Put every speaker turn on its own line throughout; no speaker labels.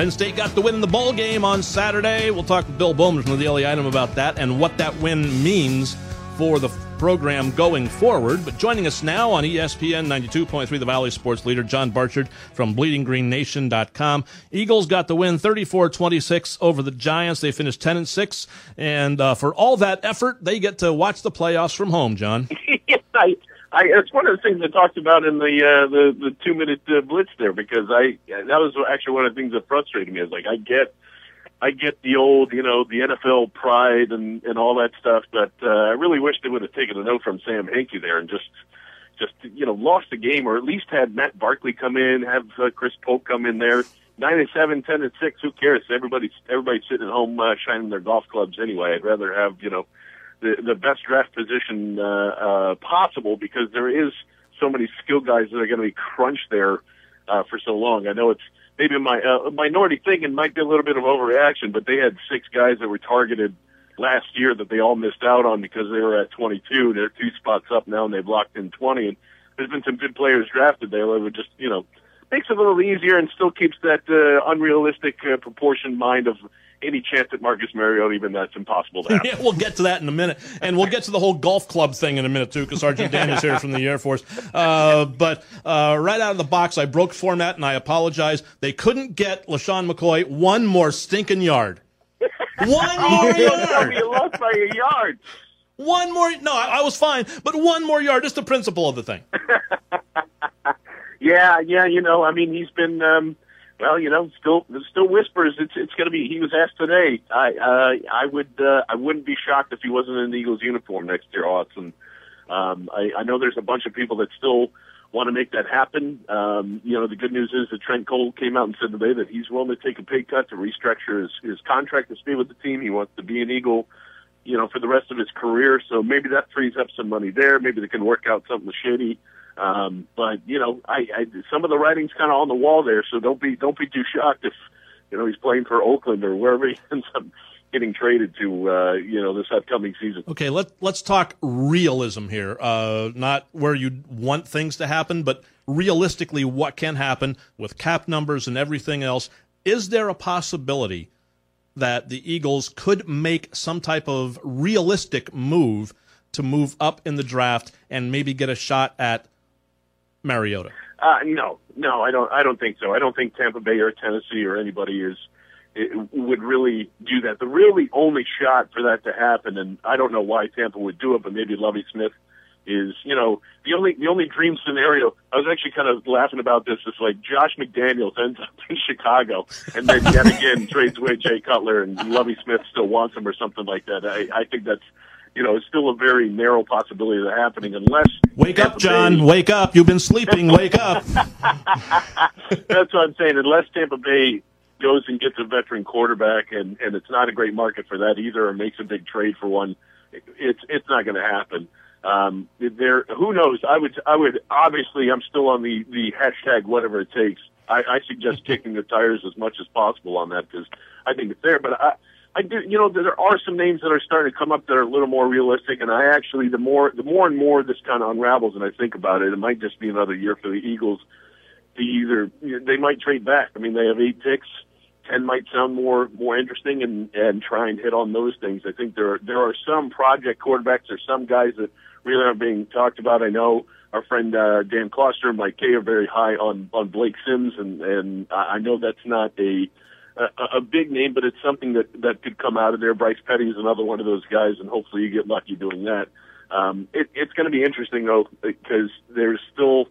Penn State got the win in the bowl game on Saturday. We'll talk with Bill Bowman from the Daily Item about that and what that win means for the program going forward. But joining us now on ESPN 92.3, the Valley Sports Leader, John Barchard from BleedingGreenNation.com. Eagles got the win 34-26 over the Giants. They finished 10 and 6, and uh, for all that effort, they get to watch the playoffs from home. John.
I, I, it's one of the things I talked about in the uh, the, the two minute uh, blitz there because I that was actually one of the things that frustrated me. I was like, I get I get the old, you know, the NFL pride and and all that stuff, but uh, I really wish they would have taken a note from Sam Hinkie there and just just you know lost the game or at least had Matt Barkley come in, have uh, Chris Polk come in there. Nine and seven, ten and six. Who cares? Everybody's everybody's sitting at home uh, shining their golf clubs anyway. I'd rather have you know the the best draft position uh, uh, possible because there is so many skill guys that are going to be crunched there uh, for so long. I know it's maybe my uh, minority thing and might be a little bit of overreaction, but they had six guys that were targeted last year that they all missed out on because they were at 22. They're two spots up now and they've locked in 20. And there's been some good players drafted there. It would just, you know, makes it a little easier and still keeps that uh, unrealistic uh, proportion mind of any chance at Marcus Mariota, even that's impossible to happen.
yeah, we'll get to that in a minute. And we'll get to the whole golf club thing in a minute, too, because Sergeant Dan is here from the Air Force. Uh, but uh, right out of the box, I broke format, and I apologize. They couldn't get LeSean McCoy one more stinking yard. One
oh,
more yard.
You lost by a yard.
One more. No, I, I was fine, but one more yard. is the principle of the thing.
yeah, yeah. You know, I mean, he's been. Um, well, you know, still still whispers. It's it's going to be. He was asked today. I uh, I would uh, I wouldn't be shocked if he wasn't in the Eagles uniform next year, Austin. Um, I, I know there's a bunch of people that still want to make that happen. Um, you know, the good news is that Trent Cole came out and said today that he's willing to take a pay cut to restructure his his contract to stay with the team. He wants to be an Eagle, you know, for the rest of his career. So maybe that frees up some money there. Maybe they can work out something shady. Um, but you know, I, I some of the writing's kind of on the wall there, so don't be don't be too shocked if you know he's playing for Oakland or wherever he ends up getting traded to. Uh, you know, this upcoming season.
Okay, let let's talk realism here. Uh, not where you want things to happen, but realistically, what can happen with cap numbers and everything else. Is there a possibility that the Eagles could make some type of realistic move to move up in the draft and maybe get a shot at Mariota?
Uh, no, no, I don't. I don't think so. I don't think Tampa Bay or Tennessee or anybody is it would really do that. The really only shot for that to happen, and I don't know why Tampa would do it, but maybe Lovie Smith is, you know, the only the only dream scenario. I was actually kind of laughing about this. It's like Josh McDaniels ends up in Chicago, and then yet again trades away Jay Cutler, and Lovie Smith still wants him or something like that. I, I think that's you know, it's still a very narrow possibility of that happening unless.
Wake Tampa up, John. Bay, wake up. You've been sleeping. Wake up.
That's what I'm saying. Unless Tampa Bay goes and gets a veteran quarterback, and, and it's not a great market for that either, or makes a big trade for one, it's it's not going to happen. Um, there, who knows? I would, I would obviously, I'm still on the the hashtag whatever it takes. I, I suggest kicking the tires as much as possible on that because I think it's there. But I, I do, you know, there are some names that are starting to come up that are a little more realistic, and I actually, the more, the more and more this kind of unravels, and I think about it, it might just be another year for the Eagles to either they might trade back. I mean, they have eight picks, ten might sound more more interesting, and and try and hit on those things. I think there are, there are some project quarterbacks, there's some guys that really aren't being talked about. I know our friend uh, Dan Kloster and Mike Kaye are very high on on Blake Sims, and and I know that's not a a, a big name, but it's something that that could come out of there. Bryce Petty is another one of those guys, and hopefully you get lucky doing that. Um, it, it's going to be interesting though because there's still,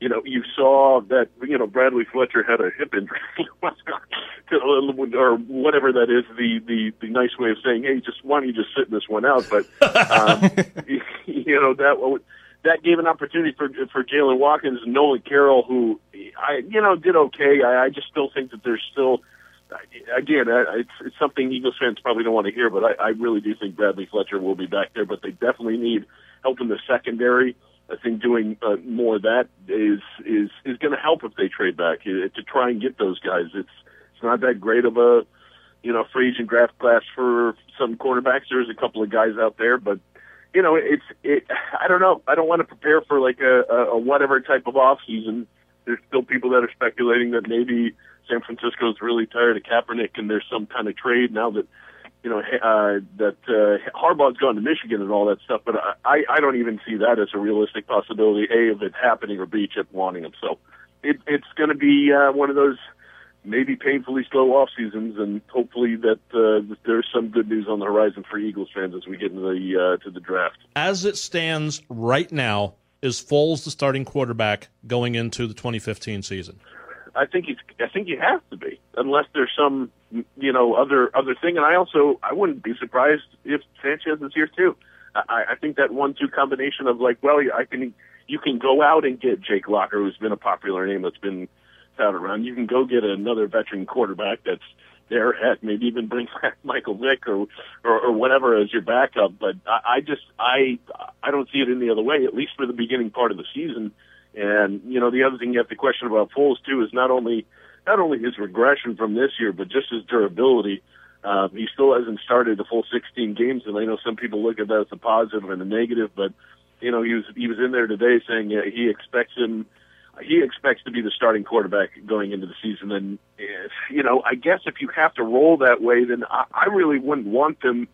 you know, you saw that you know Bradley Fletcher had a hip injury, or whatever that is. The the the nice way of saying, hey, just why don't you just sit this one out? But um, you know that that gave an opportunity for for Jaylen Watkins and Nolan Carroll, who I you know did okay. I, I just still think that there's still again, it's, it's something Eagles fans probably don't want to hear, but I, I really do think Bradley Fletcher will be back there. But they definitely need help in the secondary. I think doing uh, more of that is is is going to help if they trade back uh, to try and get those guys. It's it's not that great of a you know free agent draft class for some cornerbacks. There's a couple of guys out there, but you know it's it. I don't know. I don't want to prepare for like a, a whatever type of off season. There's still people that are speculating that maybe San Francisco's really tired of Kaepernick, and there's some kind of trade now that you know uh, that uh, Harbaugh's gone to Michigan and all that stuff. But I I don't even see that as a realistic possibility. A of it happening, or B Chip wanting him. So it, it's going to be uh, one of those maybe painfully slow off seasons, and hopefully that uh, there's some good news on the horizon for Eagles fans as we get into the uh, to the draft.
As it stands right now, is Foles the starting quarterback going into the 2015 season?
I think he's. I think he has to be, unless there's some, you know, other other thing. And I also, I wouldn't be surprised if Sanchez is here too. I, I think that one-two combination of like, well, I can, you can go out and get Jake Locker, who's been a popular name that's been out around. You can go get another veteran quarterback that's there. Heck, maybe even bring back Michael Vick or, or or whatever as your backup. But I, I just, I, I don't see it any other way. At least for the beginning part of the season and you know, the other thing you have to question about Foles too is not only not only his regression from this year, but just his durability. Uh, he still hasn't started the full 16 games, and I know some people look at that as a positive and a negative, but you know, he was he was in there today saying uh, he expects him he expects to be the starting quarterback going into the season. And if, you know, I guess if you have to roll that way, then I, I really wouldn't want them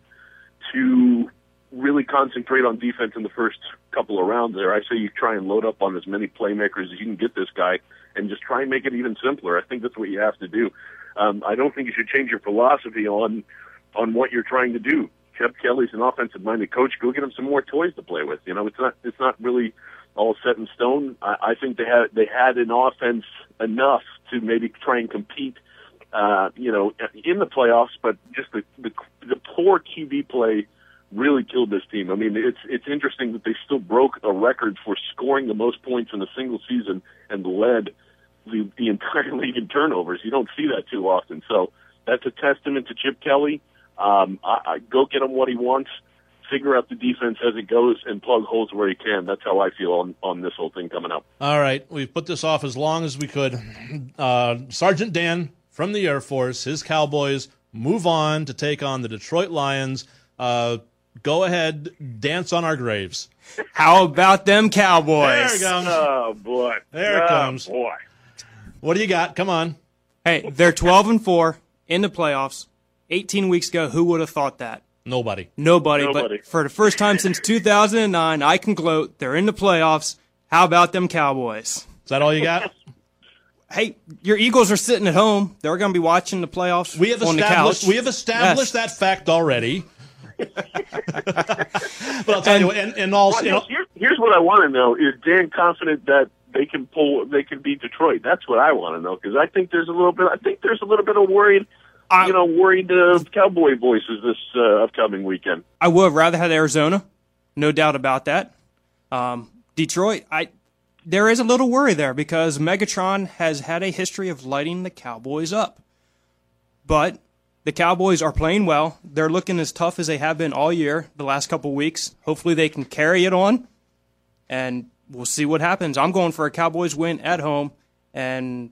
to really concentrate on defense in the first couple of rounds there. I say you try and load up on as many playmakers as you can get this guy and just try and make it even simpler. I think that's what you have to do. Um, I don't think you should change your philosophy on on what you're trying to do. Chip Kelly's an offensive minded coach. Go get him some more toys to play with. You know, it's not it's not really all set in stone. I, I think they had they had an offense enough to maybe try and compete uh, you know, in the playoffs, but just the, the the poor QB play really killed this team. I mean, it's it's interesting that they still broke a record for scoring the most points in a single season and led the, the entire league in turnovers. You don't see that too often. So that's a testament to Chip Kelly. Um, I, I go get him what he wants, figure out the defense as it goes, and plug holes where he can. That's how I feel on on this whole thing coming up.
All right, we've put this off as long as we could. Uh, Sergeant Dan from the Air Force, his Cowboys move on to take on the Detroit Lions. Uh, Go ahead, dance on our graves.
How about them Cowboys?
There it comes.
Oh boy,
there it
oh,
comes.
Boy,
what do you got? Come on.
Hey, they're 12 and four in the playoffs. 18 weeks ago, who would have thought that?
Nobody.
Nobody.
Nobody.
But for the first time since 2009, I can gloat. They're in the playoffs. How about them Cowboys?
Is that all you got?
hey, your Eagles are sitting at home. They're going to be watching the playoffs.
We have
on
established.
The couch.
We have established
Yes.
that fact already. But I'll tell you, in, in all,
Well,
all
here, here's what I want to know: Is Dan confident that they can pull, they can beat Detroit? That's what I want to know because I think there's a little bit. I think there's a little bit of worried,
I-
you know, worried uh, cowboy voices this uh, upcoming weekend.
I would have rather had Arizona, no doubt about that. Um, Detroit, I there is a little worry there because Megatron has had a history of lighting the Cowboys up, but the Cowboys are playing well. They're looking as tough as they have been all year, the last couple weeks. Hopefully, they can carry it on, and we'll see what happens. I'm going for a Cowboys win at home, and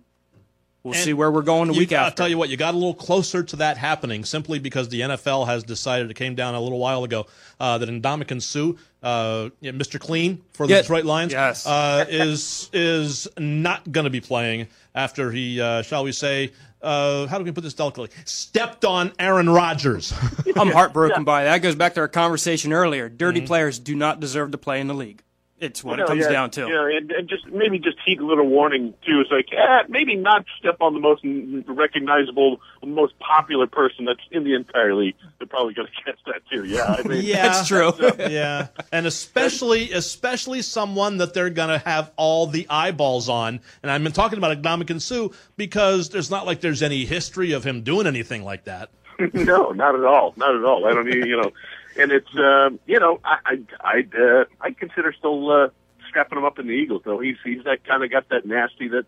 We'll
And
see where we're going the
You-
week
I'll tell you what, you got a little closer to that happening simply because the NFL has decided, it came down a little while ago, uh, that Ndamukong Suh, uh, yeah, Mr. Clean for the
Yeah.
Detroit Lions,
Yes.
uh, is is not going to be playing after he, uh, shall we say, uh, how do we put this delicately, stepped on Aaron Rodgers.
I'm heartbroken by that. That goes back to our conversation earlier. Dirty
Mm-hmm.
players do not deserve to play in the league. It's what
You
it comes
yeah,
down to.
Yeah, and, and just maybe just heed a little warning too. It's like, eh, maybe not step on the most recognizable, most popular person that's in the entire league. They're probably going to catch that too. Yeah, I mean,
Yeah,
That's true.
yeah, and especially especially someone that they're going to have all the eyeballs on. And I've been talking about Ndamukong Suh because there's not like there's any history of him doing anything like that.
no, not at all, not at all. I don't even, you know, and it's, um, you know, I, I, I'd, uh, I'd consider still uh, strapping him up in the Eagles though. He's, he's that kind of got that nasty that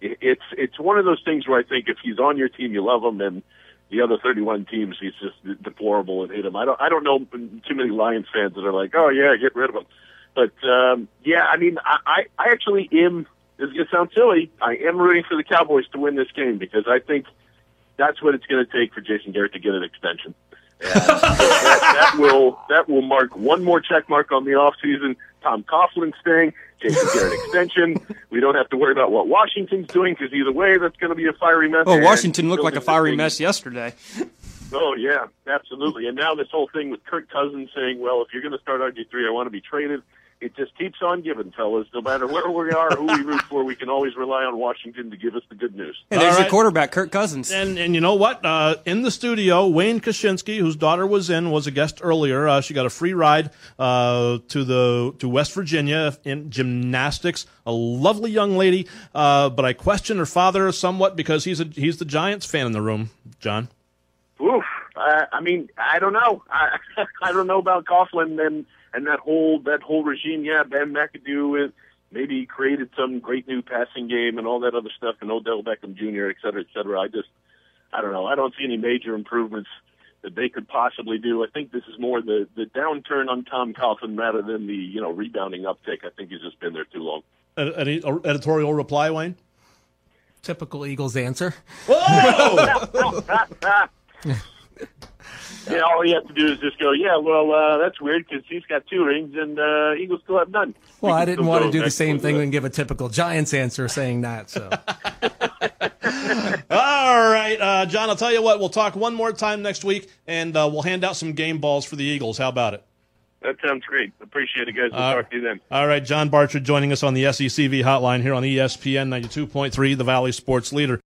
it- it's, it's one of those things where I think if he's on your team, you love him, and the other 31 teams, he's just deplorable and hate him. I don't, I don't know too many Lions fans that are like, oh yeah, get rid of him. But um, yeah, I mean, I, I, I actually am. This is gonna sound silly. I am rooting for the Cowboys to win this game because I think that's what it's going to take for Jason Garrett to get an extension. That, that will that will mark one more check mark on the off season. Tom Coughlin staying, Jason Garrett extension. We don't have to worry about what Washington's doing because either way, that's going to be a fiery mess.
Oh, Washington looked like a fiery
thing-
mess yesterday.
Oh yeah, absolutely. And now this whole thing with Kirk Cousins saying, "Well, if you're going to start RG three, I want to be traded." It just keeps on giving, fellas. No matter where we are, who we root for, we can always rely on Washington to give us the good news.
And there's
All
your quarterback, Kirk Cousins.
And and you know what? Uh, in the studio, Wayne Kaczynski, whose daughter was in, was a guest earlier. Uh, she got a free ride uh, to the to West Virginia in gymnastics. A lovely young lady, uh, but I question her father somewhat because he's a he's the Giants fan in the room. John.
Oof. Uh, I mean, I don't know. I, I don't know about Coughlin and and that whole that whole regime. Yeah, Ben McAdoo uh, maybe created some great new passing game and all that other stuff, and Odell Beckham Jr. et cetera, et cetera. I just, I don't know. I don't see any major improvements that they could possibly do. I think this is more the the downturn on Tom Coughlin rather than the you know rebounding uptick. I think he's just been there too long.
Any editorial reply, Wayne?
Typical Eagles answer.
Yeah, all you have to do is just go, yeah, well, uh, that's weird because he's got two rings and uh, Eagles still have none.
Well, I didn't want to do the same thing and give a typical Giants answer saying that. So
All right, uh, John. I'll tell you what. We'll talk one more time next week, and uh, we'll hand out some game balls for the Eagles. How about it?
That sounds great. Appreciate it, guys. We'll
Uh,
talk to you then.
All right, John Barcher joining us on the SECV hotline here on ESPN 92.3, the Valley Sports Leader.